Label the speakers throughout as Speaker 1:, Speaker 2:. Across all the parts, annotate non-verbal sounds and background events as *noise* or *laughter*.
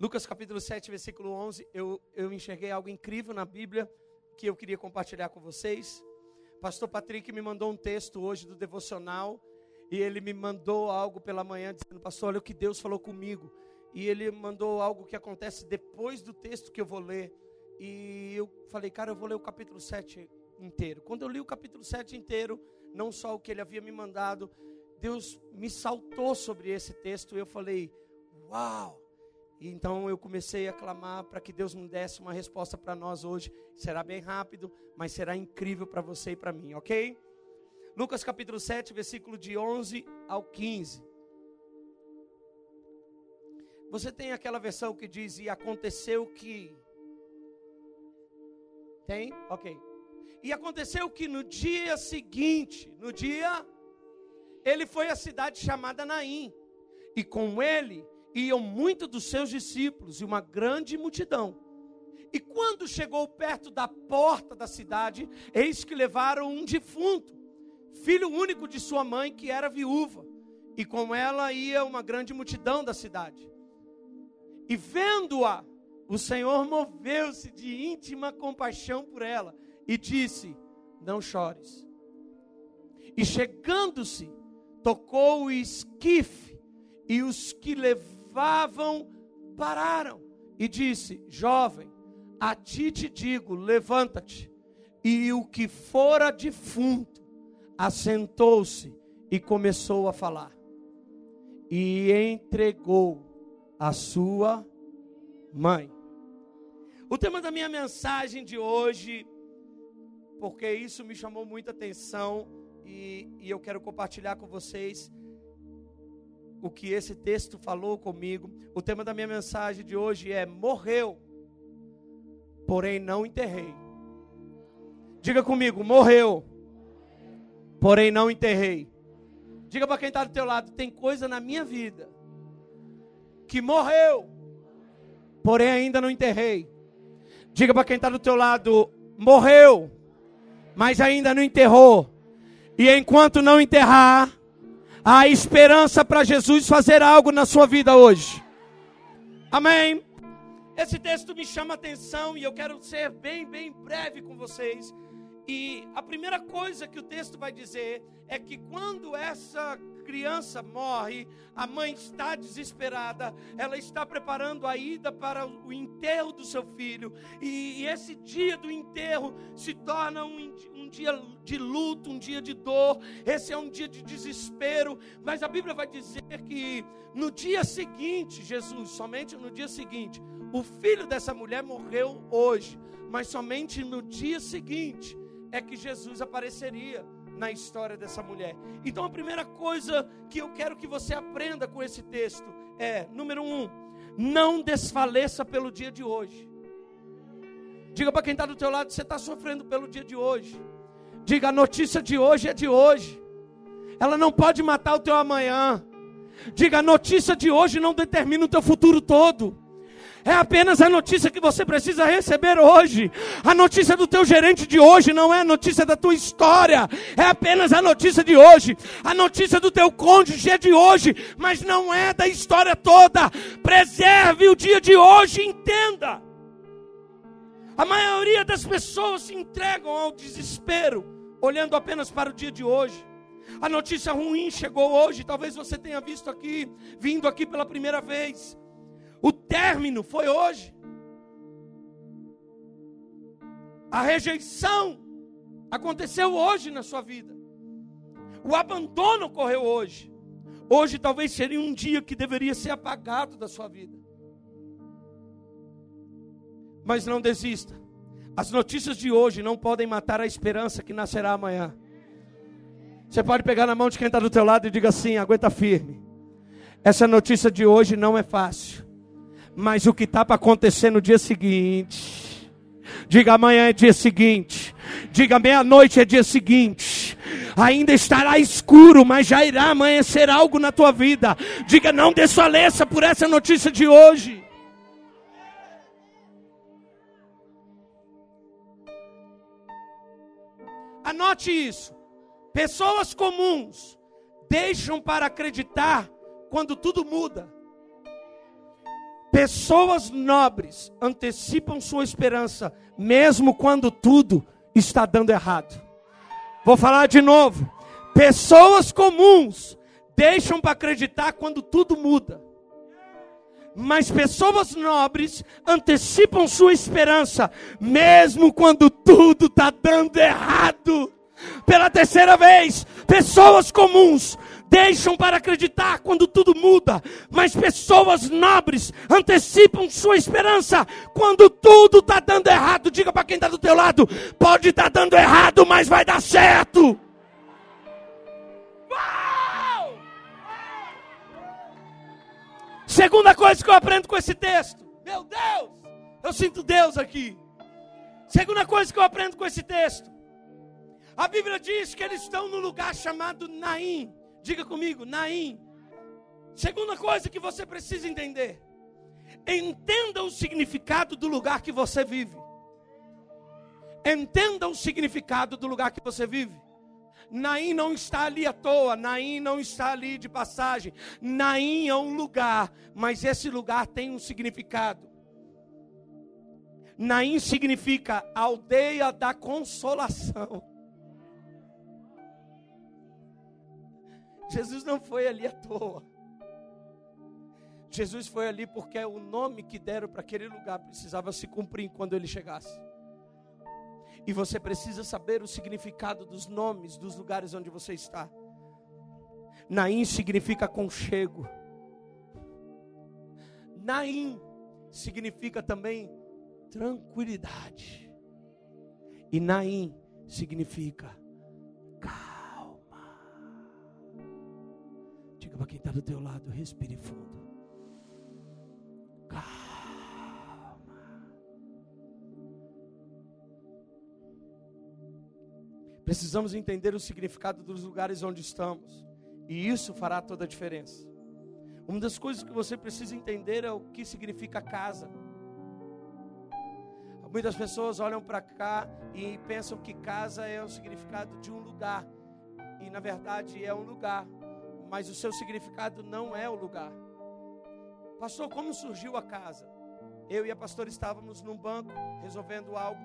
Speaker 1: Lucas capítulo 7, versículo 11, eu, eu enxerguei algo incrível na Bíblia que eu queria compartilhar com vocês. Pastor Patrick me mandou um texto hoje do devocional e ele me mandou algo pela manhã dizendo: Pastor, olha o que Deus falou comigo. E ele mandou algo que acontece depois do texto que eu vou ler. E eu falei, cara, eu vou ler o capítulo 7 inteiro. Quando eu li o capítulo 7 inteiro, não só o que ele havia me mandado, Deus me saltou sobre esse texto e eu falei, uau! E então eu comecei a clamar para que Deus me desse uma resposta para nós hoje. Será bem rápido, mas será incrível para você e para mim, ok? Lucas capítulo 7, versículo de 11 ao 15. Você tem aquela versão que diz: E aconteceu que tem? Ok. E aconteceu que no dia seguinte, no dia, ele foi à cidade chamada Naim. E com ele iam muitos dos seus discípulos e uma grande multidão. E quando chegou perto da porta da cidade, eis que levaram um defunto, filho único de sua mãe, que era viúva. E com ela ia uma grande multidão da cidade. E vendo-a, o Senhor moveu-se de íntima compaixão por ela e disse: Não chores. E chegando-se, tocou o esquife, e os que levavam pararam, e disse: Jovem, a ti te digo, levanta-te. E o que fora defunto assentou-se e começou a falar, e entregou a sua mãe. O tema da minha mensagem de hoje, porque isso me chamou muita atenção e, e eu quero compartilhar com vocês o que esse texto falou comigo. O tema da minha mensagem de hoje é: morreu, porém não enterrei. Diga comigo, morreu, porém não enterrei. Diga para quem está do teu lado, tem coisa na minha vida que morreu, porém ainda não enterrei. Diga para quem está do teu lado: morreu, mas ainda não enterrou. E enquanto não enterrar, há esperança para Jesus fazer algo na sua vida hoje. Amém. Esse texto me chama a atenção e eu quero ser bem, bem breve com vocês. E a primeira coisa que o texto vai dizer é que quando essa criança morre, a mãe está desesperada, ela está preparando a ida para o enterro do seu filho, e, esse dia do enterro se torna um, um dia de luto, um dia de dor, esse é um dia de desespero, mas a Bíblia vai dizer que no dia seguinte, Jesus, somente no dia seguinte, o filho dessa mulher morreu hoje, mas somente no dia seguinte é que Jesus apareceria na história dessa mulher. Então a primeira coisa que eu quero que você aprenda com esse texto é: número um, não desfaleça pelo dia de hoje. Diga para quem está do teu lado, você está sofrendo pelo dia de hoje. Diga, a notícia de hoje é de hoje. Ela não pode matar o teu amanhã. Diga, a notícia de hoje não determina o teu futuro todo. É apenas a notícia que você precisa receber hoje. A notícia do teu gerente de hoje não é a notícia da tua história. É apenas a notícia de hoje. A notícia do teu cônjuge é de hoje, mas não é da história toda. Preserve o dia de hoje, entenda. A maioria das pessoas se entregam ao desespero, olhando apenas para o dia de hoje. A notícia ruim chegou hoje, talvez você tenha visto aqui, vindo aqui pela primeira vez. O término foi hoje. A rejeição aconteceu hoje na sua vida. O abandono ocorreu hoje. Hoje talvez seria um dia que deveria ser apagado da sua vida. Mas não desista. As notícias de hoje não podem matar a esperança que nascerá amanhã. Você pode pegar na mão de quem está do teu lado e diga assim: aguenta firme. Essa notícia de hoje não é fácil mas o que está para acontecer no dia seguinte. Diga amanhã é dia seguinte. Diga meia-noite é dia seguinte. Ainda estará escuro, mas já irá amanhecer algo na tua vida. Diga não desfaleça por essa notícia de hoje. Anote isso. Pessoas comuns deixam para acreditar quando tudo muda. Pessoas nobres antecipam sua esperança, mesmo quando tudo está dando errado. Vou falar de novo. Pessoas comuns deixam para acreditar quando tudo muda. Mas pessoas nobres antecipam sua esperança, mesmo quando tudo está dando errado. Pela terceira vez, pessoas comuns deixam para acreditar quando tudo muda, mas pessoas nobres antecipam sua esperança quando tudo está dando errado. Diga para quem está do teu lado: pode estar tá dando errado, mas vai dar certo. Uau! Segunda coisa que eu aprendo com esse texto, meu Deus, eu sinto Deus aqui. Segunda coisa que eu aprendo com esse texto, a Bíblia diz que eles estão no lugar chamado Naim. Diga comigo, Naim. Segunda coisa que você precisa entender: entenda o significado do lugar que você vive. Entenda o significado do lugar que você vive. Naim não está ali à toa, Naim não está ali de passagem. Naim é um lugar, mas esse lugar tem um significado. Naim significa aldeia da consolação. Jesus não foi ali à toa. Jesus foi ali porque o nome que deram para aquele lugar precisava se cumprir quando ele chegasse. E você precisa saber o significado dos nomes dos lugares onde você está. Naim significa conchego. Naim significa também tranquilidade. E Naim significa para quem está do teu lado, respire fundo. Calma. Precisamos entender o significado dos lugares onde estamos. E isso fará toda a diferença. Uma das coisas que você precisa entender é o que significa casa. Muitas pessoas olham para cá e pensam que casa é o significado de um lugar. E na verdade é um lugar, mas o seu significado não é o lugar. Pastor, como surgiu a casa? Eu e a pastora estávamos num banco resolvendo algo.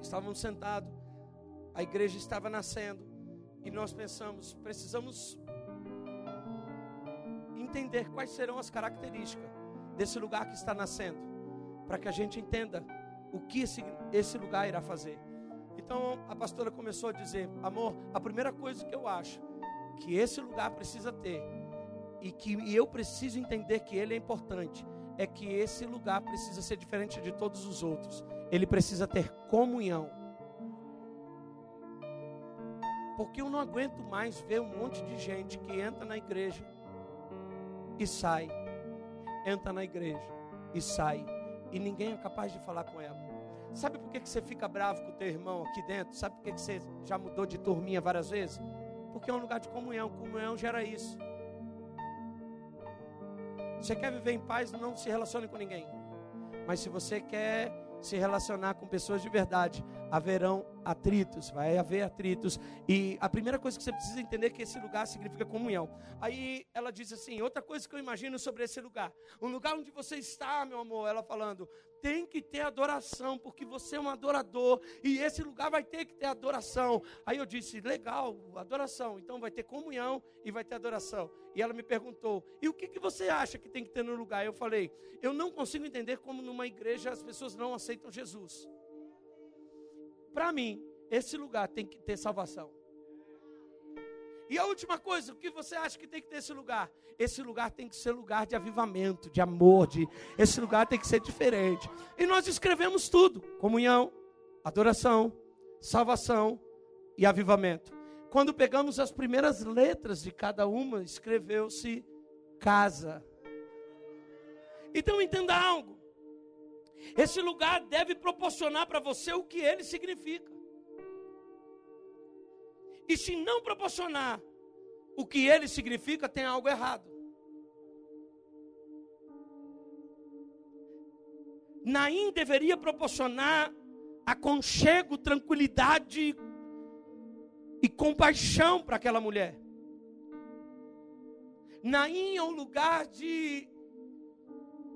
Speaker 1: Estávamos sentados. A igreja estava nascendo e nós pensamos, precisamos entender quais serão as características desse lugar que está nascendo, para que a gente entenda o que esse, esse lugar irá fazer. Então a pastora começou a dizer: Amor, a primeira coisa que eu acho que esse lugar precisa ter e que eu preciso entender que ele é importante é que esse lugar precisa ser diferente de todos os outros. Ele precisa ter comunhão. Porque eu não aguento mais ver um monte de gente que entra na igreja e sai, entra na igreja e sai, e ninguém é capaz de falar com ela. Sabe por que você fica bravo com o teu irmão aqui dentro? Sabe por que você já mudou de turminha várias vezes? Porque é um lugar de comunhão. Comunhão gera isso. Você quer viver em paz, não se relacione com ninguém. Mas se você quer se relacionar com pessoas de verdade, haverão atritos, vai haver atritos. E a primeira coisa que você precisa entender é que esse lugar significa comunhão. Aí ela diz assim: outra coisa que eu imagino sobre esse lugar, um lugar onde você está, meu amor, ela falando, tem que ter adoração, porque você é um adorador, e esse lugar vai ter que ter adoração. Aí eu disse: legal, adoração, então vai ter comunhão e vai ter adoração. E ela me perguntou: e o que, que você acha que tem que ter no lugar? Eu falei: eu não consigo entender como numa igreja as pessoas não aceitam Jesus. Para mim, esse lugar tem que ter salvação. E a última coisa, o que você acha que tem que ter esse lugar? Esse lugar tem que ser lugar de avivamento, de amor, de esse lugar tem que ser diferente. E nós escrevemos tudo: comunhão, adoração, salvação e avivamento. Quando pegamos as primeiras letras de cada uma, escreveu-se casa. Então entenda algo. Esse lugar deve proporcionar para você o que ele significa. E se não proporcionar o que ele significa, tem algo errado. Naim deveria proporcionar aconchego, tranquilidade e compaixão para aquela mulher. Naim é um lugar de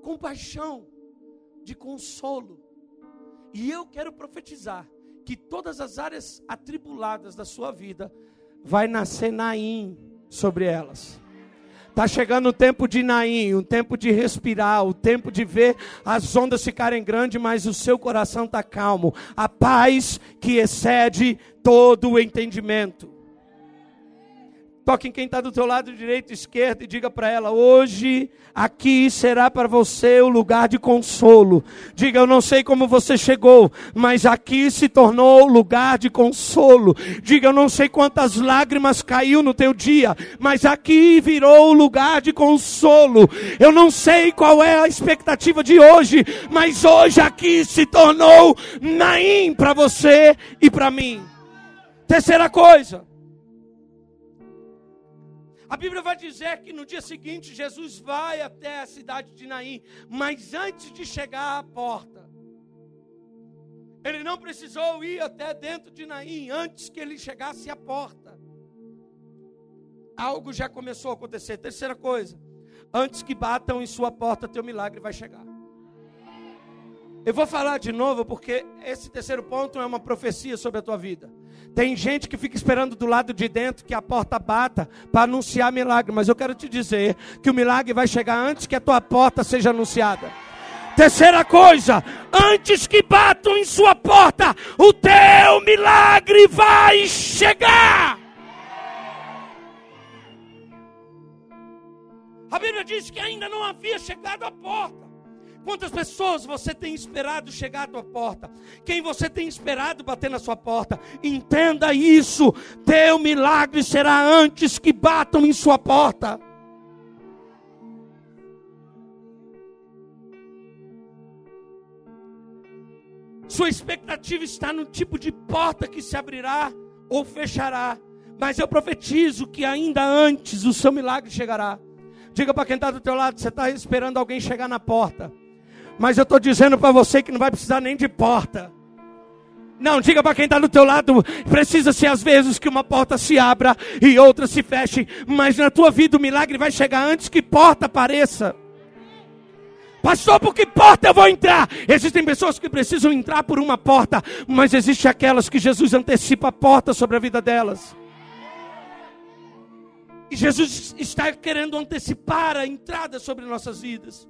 Speaker 1: compaixão, de consolo. E eu quero profetizar que todas as áreas atribuladas da sua vida vai nascer Naim sobre elas. Está chegando o tempo de Naim, o tempo de respirar, o tempo de ver as ondas ficarem grandes, mas o seu coração está calmo. A paz que excede todo o entendimento. Toque em quem está do teu lado direito, esquerdo e diga para ela: hoje aqui será para você o lugar de consolo. Diga: eu não sei como você chegou, mas aqui se tornou o lugar de consolo. Diga: eu não sei quantas lágrimas caiu no teu dia, mas aqui virou o lugar de consolo. Eu não sei qual é a expectativa de hoje, mas hoje aqui se tornou Naim para você e para mim. Terceira coisa. A Bíblia vai dizer que no dia seguinte Jesus vai até a cidade de Naim, mas antes de chegar à porta, ele não precisou ir até dentro de Naim antes que ele chegasse à porta. Algo já começou a acontecer. Terceira coisa, antes que batam em sua porta, teu milagre vai chegar. Eu vou falar de novo porque esse terceiro ponto é uma profecia sobre a tua vida. Tem gente que fica esperando do lado de dentro que a porta bata para anunciar milagre, mas eu quero te dizer que o milagre vai chegar antes que a tua porta seja anunciada. Terceira coisa, antes que batam em sua porta, o teu milagre vai chegar. A Bíblia diz que ainda não havia chegado à porta. Quantas pessoas você tem esperado chegar à tua porta? Quem você tem esperado bater na sua porta? Entenda isso. Teu milagre será antes que batam em sua porta. Sua expectativa está no tipo de porta que se abrirá ou fechará. Mas eu profetizo que ainda antes o seu milagre chegará. Diga para quem está do teu lado, você está esperando alguém chegar na porta. Mas eu estou dizendo para você que não vai precisar nem de porta. Não, diga para quem está do teu lado, precisa ser às vezes que uma porta se abra e outra se feche, mas na tua vida o milagre vai chegar antes que porta apareça. Pastor, por que porta eu vou entrar? Existem pessoas que precisam entrar por uma porta, mas existe aquelas que Jesus antecipa a porta sobre a vida delas. E Jesus está querendo antecipar a entrada sobre nossas vidas.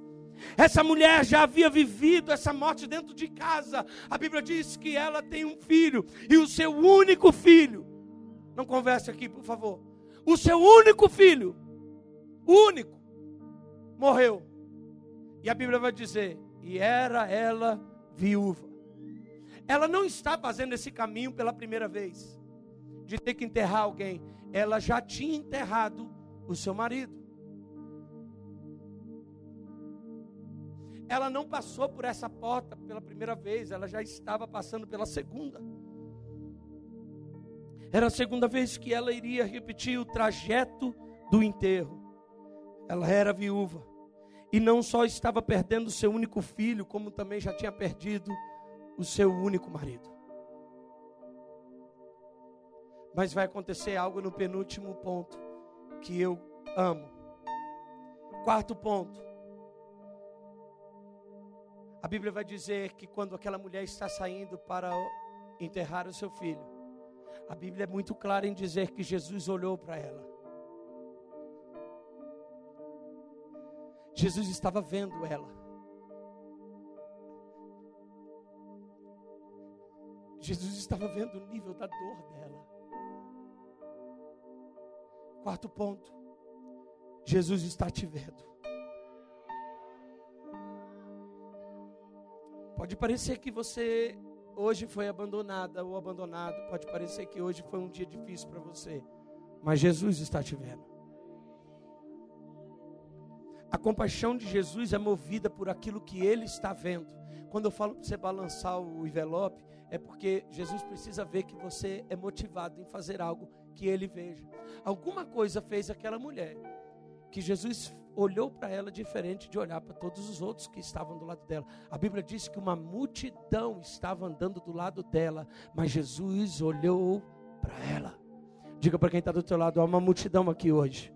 Speaker 1: Essa mulher já havia vivido essa morte dentro de casa. A Bíblia diz que ela tem um filho e o seu único filho. Não converse aqui, por favor. O seu único filho, único, morreu. E a Bíblia vai dizer: e era ela viúva. Ela não está fazendo esse caminho pela primeira vez, de ter que enterrar alguém. Ela já tinha enterrado o seu marido. Ela não passou por essa porta pela primeira vez, ela já estava passando pela segunda. Era a segunda vez que ela iria repetir o trajeto do enterro. Ela era viúva. E não só estava perdendo seu único filho, como também já tinha perdido o seu único marido. Mas vai acontecer algo no penúltimo ponto que eu amo. Quarto ponto. A Bíblia vai dizer que quando aquela mulher está saindo para enterrar o seu filho, a Bíblia é muito clara em dizer que Jesus olhou para ela. Jesus estava vendo ela. Jesus estava vendo o nível da dor dela. Quarto ponto. Jesus está te vendo. Pode parecer que você hoje foi abandonada ou abandonado, pode parecer que hoje foi um dia difícil para você, mas Jesus está te vendo. A compaixão de Jesus é movida por aquilo que ele está vendo. Quando eu falo para você balançar o envelope, é porque Jesus precisa ver que você é motivado em fazer algo que ele veja. Alguma coisa fez aquela mulher que Jesus olhou para ela diferente de olhar para todos os outros que estavam do lado dela. A Bíblia diz que uma multidão estava andando do lado dela, mas Jesus olhou para ela. Diga para quem está do teu lado, há uma multidão aqui hoje.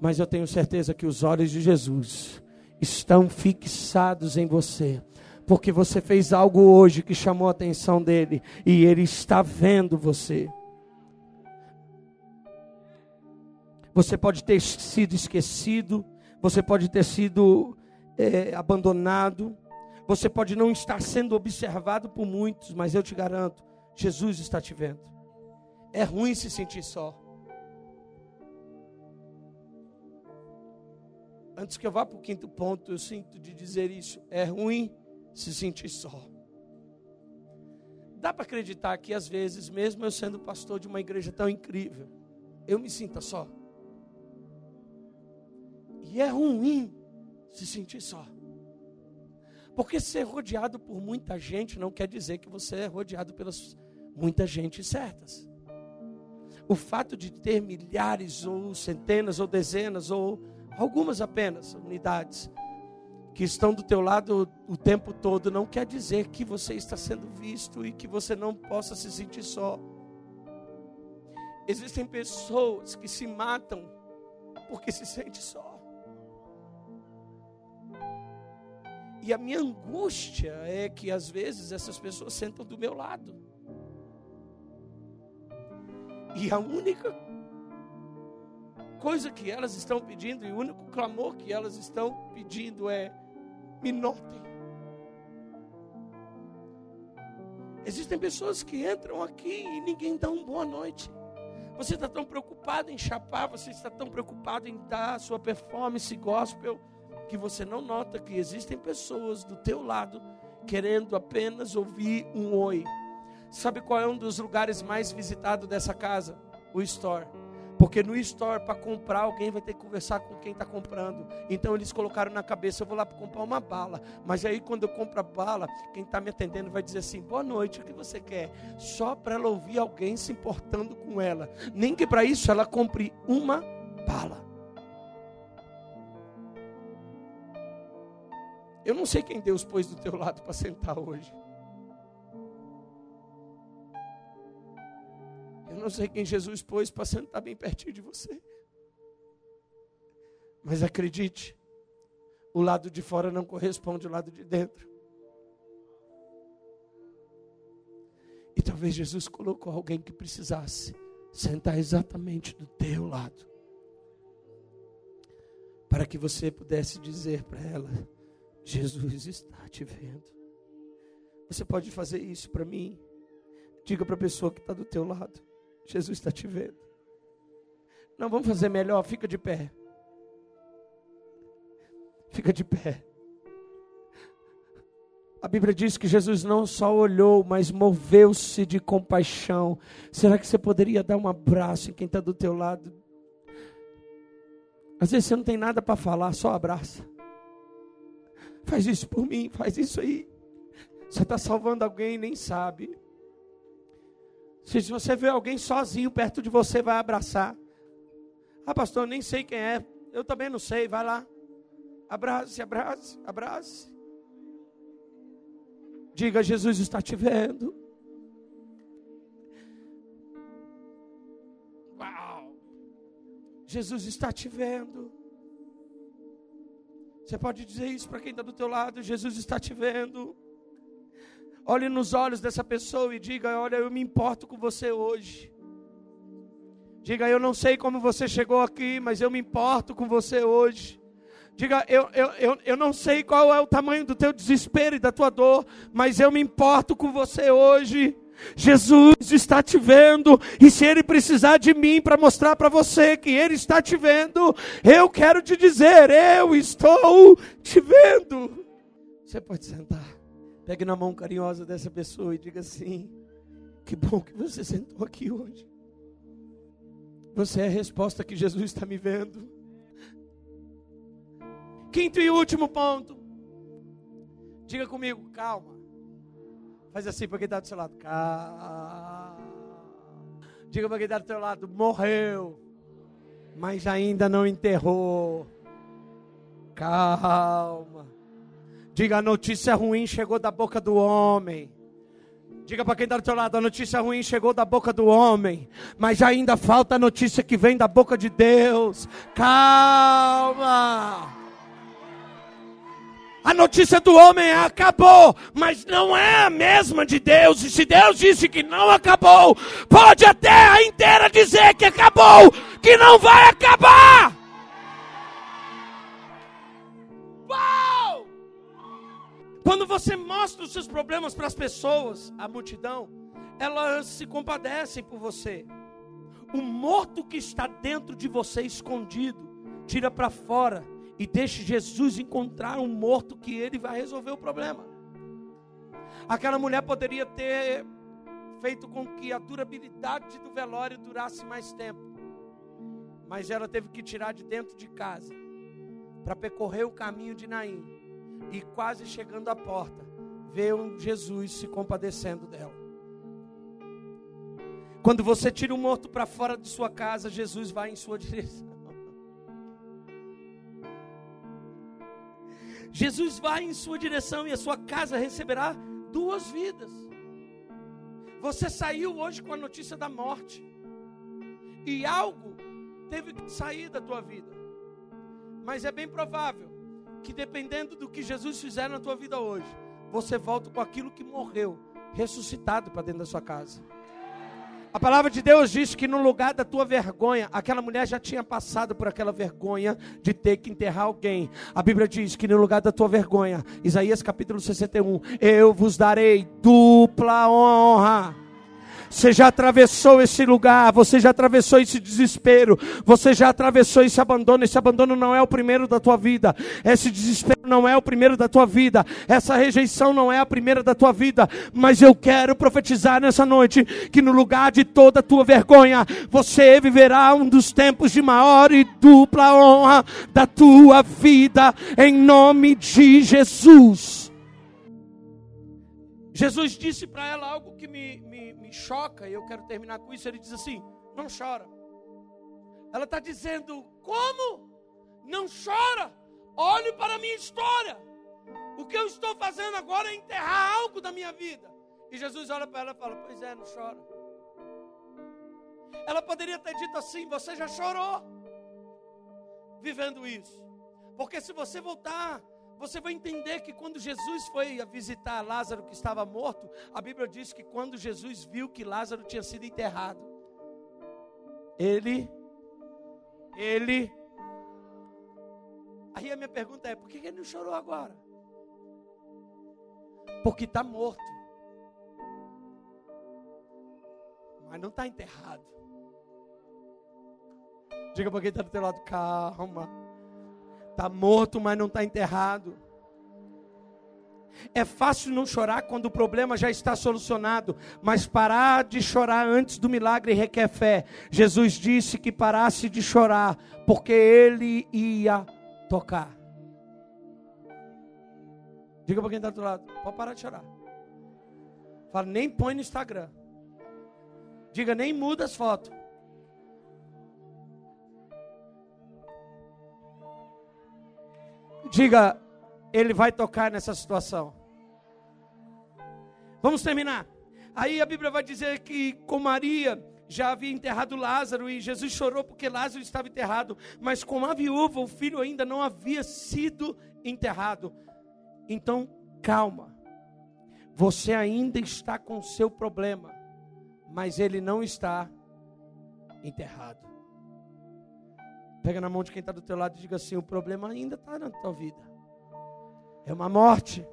Speaker 1: Mas eu tenho certeza que os olhos de Jesus estão fixados em você. Porque você fez algo hoje que chamou a atenção dele e ele está vendo você. Você pode ter sido esquecido, você pode ter sido é, abandonado, você pode não estar sendo observado por muitos, mas eu te garanto, Jesus está te vendo. É ruim se sentir só. Antes que eu vá para o quinto ponto, eu sinto de dizer isso. É ruim se sentir só. Dá para acreditar que às vezes, mesmo eu sendo pastor de uma igreja tão incrível, eu me sinta só. E é ruim se sentir só. Porque ser rodeado por muita gente não quer dizer que você é rodeado pelas muita gente certas. O fato de ter milhares ou centenas ou dezenas ou algumas apenas unidades que estão do teu lado o tempo todo não quer dizer que você está sendo visto e que você não possa se sentir só. Existem pessoas que se matam porque se sente só. E a minha angústia é que às vezes essas pessoas sentam do meu lado. E a única coisa que elas estão pedindo, e o único clamor que elas estão pedindo é: me notem. Existem pessoas que entram aqui e ninguém dá uma boa noite. Você está tão preocupado em chapar, você está tão preocupado em dar a sua performance gospel que você não nota que existem pessoas do teu lado querendo apenas ouvir um oi. Sabe qual é um dos lugares mais visitados dessa casa? O store. Porque no store, para comprar, alguém vai ter que conversar com quem está comprando. Então eles colocaram na cabeça: eu vou lá para comprar uma bala. Mas aí, quando eu compro a bala, quem está me atendendo vai dizer assim: boa noite, o que você quer? Só para ela ouvir alguém se importando com ela. Nem que para isso ela compre uma bala. Eu não sei quem Deus pôs do teu lado para sentar hoje. Eu não sei quem Jesus pôs para sentar bem pertinho de você. Mas acredite, o lado de fora não corresponde ao lado de dentro. E talvez Jesus colocou alguém que precisasse sentar exatamente do teu lado. Para que você pudesse dizer para ela: Jesus está te vendo. Você pode fazer isso para mim? Diga para a pessoa que está do teu lado: Jesus está te vendo. Não, vamos fazer melhor, fica de pé. Fica de pé. A Bíblia diz que Jesus não só olhou, mas moveu-se de compaixão. Será que você poderia dar um abraço em quem está do teu lado? Às vezes você não tem nada para falar, só abraça. Faz isso por mim, faz isso aí. Você está salvando alguém e nem sabe. Se você vê alguém sozinho perto de você, vai abraçar. Ah, pastor, eu nem sei quem é. Eu também não sei, vai lá. Abrace, abrace, abrace. Diga, Jesus está te vendo. Uau! Jesus está te vendo. Você pode dizer isso para quem está do teu lado, Jesus está te vendo. Olhe nos olhos dessa pessoa e diga: Olha, eu me importo com você hoje. Diga: Eu não sei como você chegou aqui, mas eu me importo com você hoje. Diga: eu, eu, eu, eu não sei qual é o tamanho do teu desespero e da tua dor, mas eu me importo com você hoje. Jesus está te vendo, e se Ele precisar de mim para mostrar para você que Ele está te vendo, eu quero te dizer: eu estou te vendo. Você pode sentar, pegue na mão carinhosa dessa pessoa e diga assim: que bom que você sentou aqui hoje. Você é a resposta que Jesus está me vendo. Quinto e último ponto. Diga comigo, calma. Faz assim para quem está do seu lado. Calma. Diga para quem está do seu lado: morreu, mas ainda não enterrou. Calma. Diga: a notícia ruim chegou da boca do homem. Diga para quem está do seu lado: a notícia ruim chegou da boca do homem, mas ainda falta a notícia que vem da boca de Deus. Calma. A notícia do homem acabou, mas não é a mesma de Deus. E se Deus disse que não acabou, pode até a inteira dizer que acabou, que não vai acabar. Uau! Quando você mostra os seus problemas para as pessoas, a multidão, elas se compadecem por você. O morto que está dentro de você escondido, tira para fora e deixe Jesus encontrar um morto que ele vai resolver o problema. Aquela mulher poderia ter feito com que a durabilidade do velório durasse mais tempo, mas ela teve que tirar de dentro de casa para percorrer o caminho de Naim e quase chegando à porta, um Jesus se compadecendo dela. Quando você tira um morto para fora de sua casa, Jesus vai em sua *laughs* direção. Jesus vai em sua direção e a sua casa receberá duas vidas. Você saiu hoje com a notícia da morte, e algo teve que sair da tua vida, mas é bem provável que, dependendo do que Jesus fizer na tua vida hoje, você volta com aquilo que morreu, ressuscitado para dentro da sua casa. A palavra de Deus diz que no lugar da tua vergonha, aquela mulher já tinha passado por aquela vergonha de ter que enterrar alguém. A Bíblia diz que no lugar da tua vergonha, Isaías capítulo 61, eu vos darei dupla honra. Você já atravessou esse lugar, você já atravessou esse desespero, você já atravessou esse abandono. Esse abandono não é o primeiro da tua vida, esse desespero não é o primeiro da tua vida, essa rejeição não é a primeira da tua vida. Mas eu quero profetizar nessa noite que no lugar de toda a tua vergonha, você viverá um dos tempos de maior e dupla honra da tua vida, em nome de Jesus. Jesus disse para ela algo que me, choca, e eu quero terminar com isso. Ele diz assim: Não chora. Ela está dizendo: Como? Não chora. Olhe para a minha história. O que eu estou fazendo agora é enterrar algo da minha vida. E Jesus olha para ela e fala: Pois é, não chora. Ela poderia ter dito assim: Você já chorou vivendo isso. Porque se você voltar você vai entender que quando Jesus foi visitar Lázaro que estava morto, a Bíblia diz que quando Jesus viu que Lázaro tinha sido enterrado, ele, ele. Aí a minha pergunta é: por que ele não chorou agora? Porque está morto, mas não está enterrado. Diga para quem está do teu lado: calma. Está morto, mas não está enterrado. É fácil não chorar quando o problema já está solucionado, mas parar de chorar antes do milagre requer fé. Jesus disse que parasse de chorar, porque ele ia tocar. Diga para quem está do lado: pode parar de chorar. Fala, nem põe no Instagram. Diga, nem muda as fotos. Diga, Ele vai tocar nessa situação. Vamos terminar. Aí a Bíblia vai dizer que com Maria já havia enterrado Lázaro e Jesus chorou porque Lázaro estava enterrado, mas com a viúva o filho ainda não havia sido enterrado. Então, calma. Você ainda está com o seu problema, mas ele não está enterrado. Pega na mão de quem está do teu lado e diga assim: o problema ainda está na tua vida. É uma morte,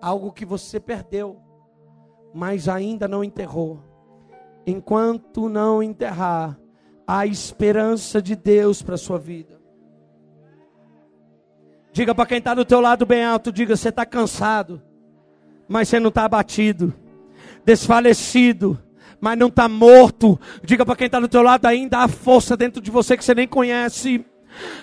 Speaker 1: algo que você perdeu, mas ainda não enterrou. Enquanto não enterrar, há esperança de Deus para a sua vida. Diga para quem está do teu lado bem alto, diga, você está cansado, mas você não está abatido, desfalecido, mas não está morto. Diga para quem está do teu lado, ainda há força dentro de você que você nem conhece.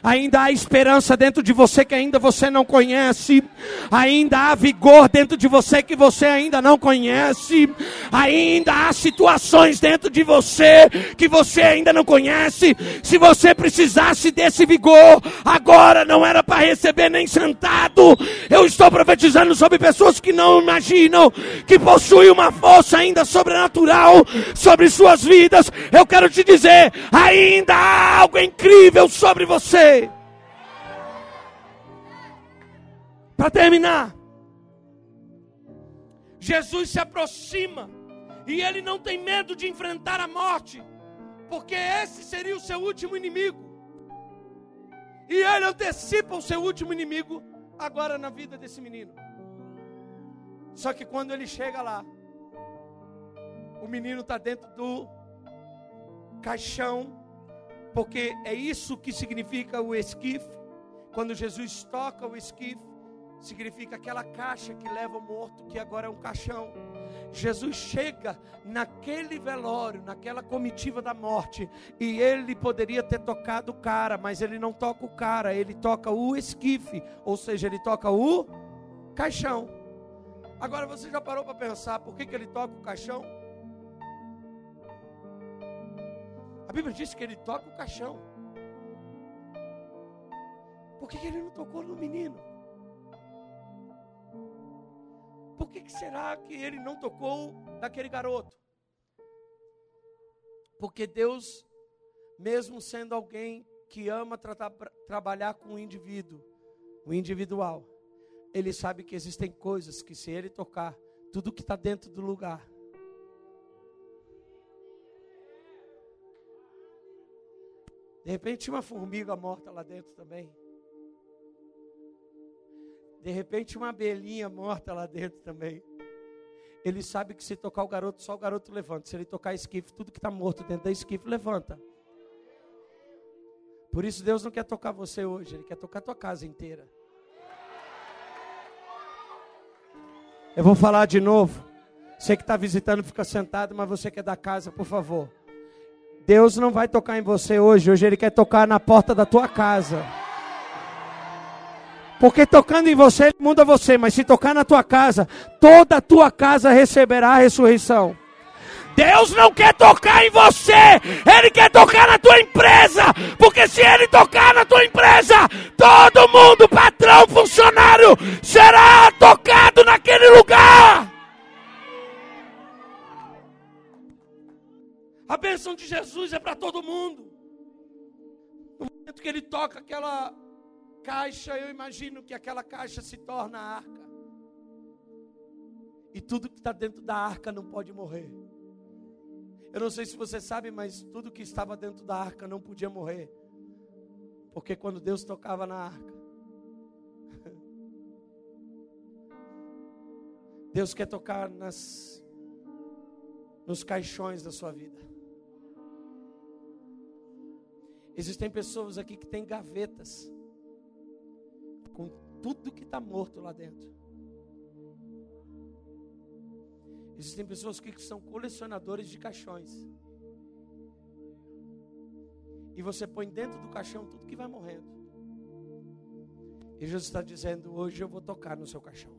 Speaker 1: Ainda há esperança dentro de você que ainda você não conhece. Ainda há vigor dentro de você que você ainda não conhece. Ainda há situações dentro de você que você ainda não conhece. Se você precisasse desse vigor, agora não era para receber nem sentado. Eu estou profetizando sobre pessoas que não imaginam que possuem uma força ainda sobrenatural sobre suas vidas. Eu quero te dizer, ainda há algo incrível sobre você você. Para terminar, Jesus se aproxima e ele não tem medo de enfrentar a morte, porque esse seria o seu último inimigo. E ele antecipa o seu último inimigo agora na vida desse menino. Só que quando ele chega lá, o menino está dentro do caixão, porque é isso que significa o esquife. Quando Jesus toca o esquife, significa aquela caixa que leva o morto, que agora é um caixão. Jesus chega naquele velório, naquela comitiva da morte, e ele poderia ter tocado o cara, mas ele não toca o cara, ele toca o esquife, ou seja, ele toca o caixão. Agora você já parou para pensar por que, que ele toca o caixão? A Bíblia diz que ele toca o caixão. Por que, que ele não tocou no menino? Por que, que será que ele não tocou naquele garoto? Porque Deus, mesmo sendo alguém que ama trabalhar com o indivíduo, o individual, ele sabe que existem coisas que se ele tocar, tudo que está dentro do lugar De repente tinha uma formiga morta lá dentro também. De repente uma abelhinha morta lá dentro também. Ele sabe que se tocar o garoto, só o garoto levanta. Se ele tocar esquife, tudo que está morto dentro da esquife levanta. Por isso Deus não quer tocar você hoje, Ele quer tocar a tua casa inteira. Eu vou falar de novo. Você que está visitando, fica sentado, mas você que é da casa, por favor. Deus não vai tocar em você hoje, hoje Ele quer tocar na porta da tua casa. Porque tocando em você, Ele muda você, mas se tocar na tua casa, toda a tua casa receberá a ressurreição. Deus não quer tocar em você, Ele quer tocar na tua empresa, porque se Ele tocar na tua empresa, todo mundo, patrão, funcionário, será tocado naquele lugar. A bênção de Jesus é para todo mundo. No momento que ele toca aquela caixa, eu imagino que aquela caixa se torna arca. E tudo que está dentro da arca não pode morrer. Eu não sei se você sabe, mas tudo que estava dentro da arca não podia morrer. Porque quando Deus tocava na arca, *laughs* Deus quer tocar nas, nos caixões da sua vida. Existem pessoas aqui que têm gavetas com tudo que está morto lá dentro. Existem pessoas que são colecionadores de caixões. E você põe dentro do caixão tudo que vai morrendo. E Jesus está dizendo: hoje eu vou tocar no seu caixão.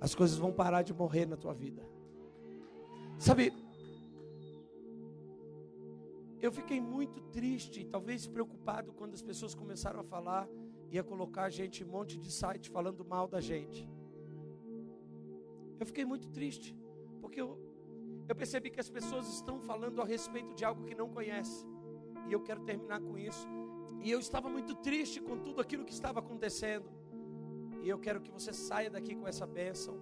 Speaker 1: As coisas vão parar de morrer na tua vida. Sabe, eu fiquei muito triste, talvez preocupado, quando as pessoas começaram a falar e a colocar a gente em um monte de site falando mal da gente. Eu fiquei muito triste, porque eu, eu percebi que as pessoas estão falando a respeito de algo que não conhecem. E eu quero terminar com isso. E eu estava muito triste com tudo aquilo que estava acontecendo. E eu quero que você saia daqui com essa bênção.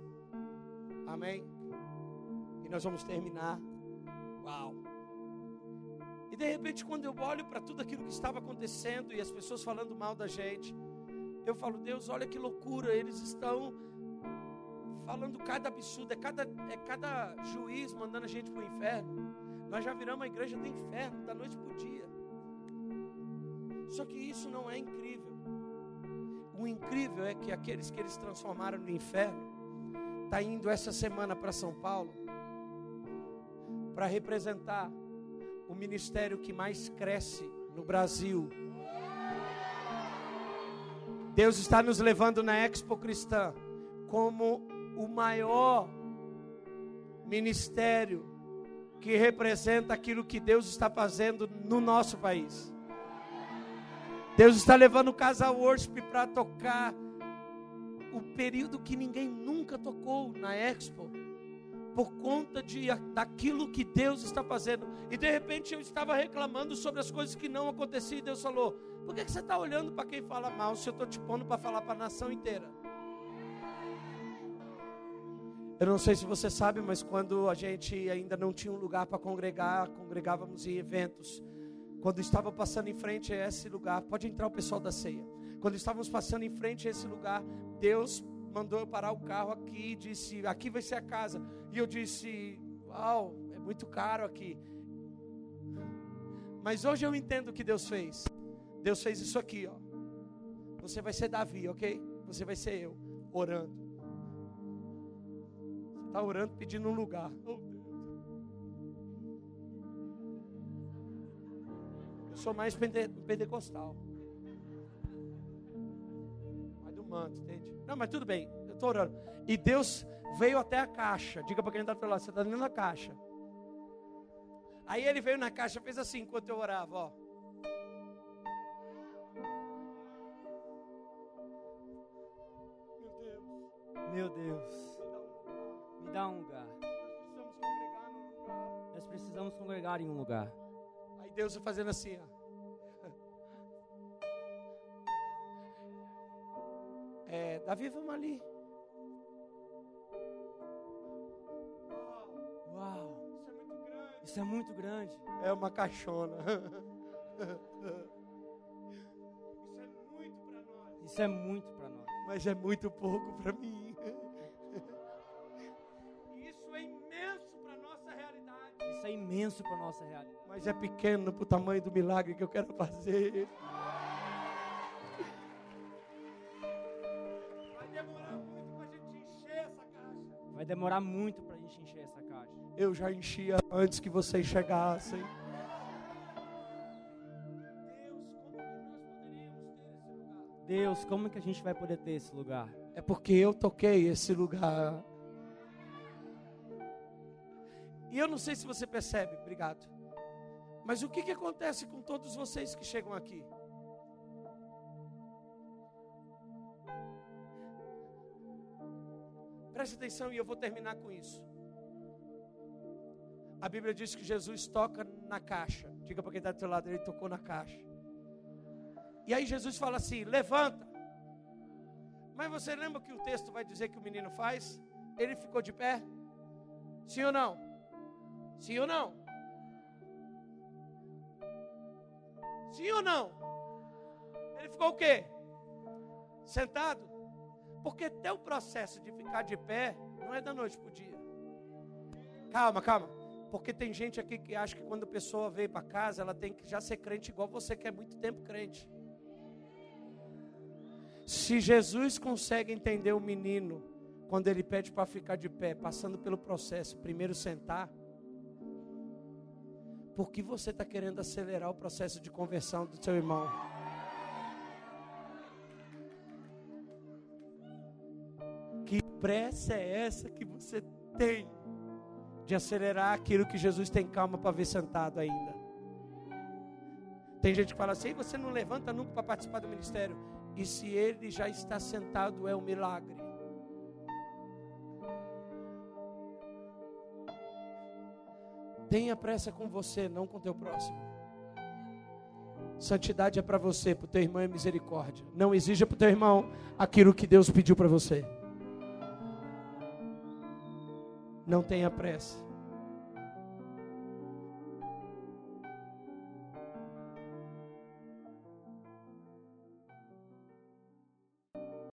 Speaker 1: Amém? E nós vamos terminar. Uau! De repente, quando eu olho para tudo aquilo que estava acontecendo e as pessoas falando mal da gente, eu falo, Deus, olha que loucura, eles estão falando cada absurdo, é cada, é cada juiz mandando a gente para o inferno. Nós já viramos a igreja do inferno, da noite para o dia. Só que isso não é incrível. O incrível é que aqueles que eles transformaram no inferno, está indo essa semana para São Paulo para representar o ministério que mais cresce no Brasil. Deus está nos levando na Expo Cristã como o maior ministério que representa aquilo que Deus está fazendo no nosso país. Deus está levando o Casal Worship para tocar o período que ninguém nunca tocou na Expo. Por conta de, daquilo que Deus está fazendo. E de repente eu estava reclamando sobre as coisas que não aconteciam. E Deus falou: Por que, que você está olhando para quem fala mal se eu estou te pondo para falar para a nação inteira? Eu não sei se você sabe, mas quando a gente ainda não tinha um lugar para congregar, congregávamos em eventos. Quando estava passando em frente a esse lugar, pode entrar o pessoal da ceia. Quando estávamos passando em frente a esse lugar, Deus mandou eu parar o carro aqui e disse: Aqui vai ser a casa. E eu disse: Uau, é muito caro aqui. Mas hoje eu entendo o que Deus fez. Deus fez isso aqui, ó. Você vai ser Davi, ok? Você vai ser eu, orando está orando pedindo um lugar. Oh, Eu sou mais pente, pentecostal. Manto, entende? Não, mas tudo bem, eu estou orando. E Deus veio até a caixa. Diga para quem está do lado, você está dentro da caixa. Aí ele veio na caixa, fez assim enquanto eu orava, ó.
Speaker 2: Meu Deus. Meu Deus me dá um lugar. Nós precisamos congregar em um lugar.
Speaker 1: Aí Deus vai fazendo assim, ó. É, Davi, vamos ali.
Speaker 2: Uau. Isso é muito grande.
Speaker 1: É uma caixona. *laughs*
Speaker 2: Isso é muito para nós.
Speaker 1: Mas é muito pouco para mim.
Speaker 2: é imenso para a nossa realidade.
Speaker 1: Mas é pequeno para o tamanho do milagre que eu quero fazer. Vai demorar muito para a gente encher essa caixa. Eu já enchia antes que vocês chegassem.
Speaker 2: Deus, como que a gente vai poder ter esse lugar?
Speaker 1: É porque eu toquei esse lugar. E eu não sei se você percebe, obrigado. Mas o que, que acontece com todos vocês que chegam aqui? Preste atenção e eu vou terminar com isso. A Bíblia diz que Jesus toca na caixa. Diga para quem está do seu lado, ele tocou na caixa. E aí Jesus fala assim: levanta. Mas você lembra que o texto vai dizer que o menino faz? Ele ficou de pé? Sim ou não? Sim ou não? Sim ou não? Ele ficou o quê? Sentado? Porque o processo de ficar de pé não é da noite para o dia. Calma, calma. Porque tem gente aqui que acha que quando a pessoa veio para casa, ela tem que já ser crente igual você que é muito tempo crente. Se Jesus consegue entender o menino quando ele pede para ficar de pé, passando pelo processo, primeiro sentar, por que você está querendo acelerar o processo de conversão do seu irmão? Que pressa é essa que você tem de acelerar aquilo que Jesus tem calma para ver sentado ainda? Tem gente que fala assim: você não levanta nunca para participar do ministério. E se ele já está sentado, é um milagre. Tenha pressa com você, não com teu próximo. Santidade é para você, para o teu irmão é misericórdia. Não exija para o teu irmão aquilo que Deus pediu para você. Não tenha pressa.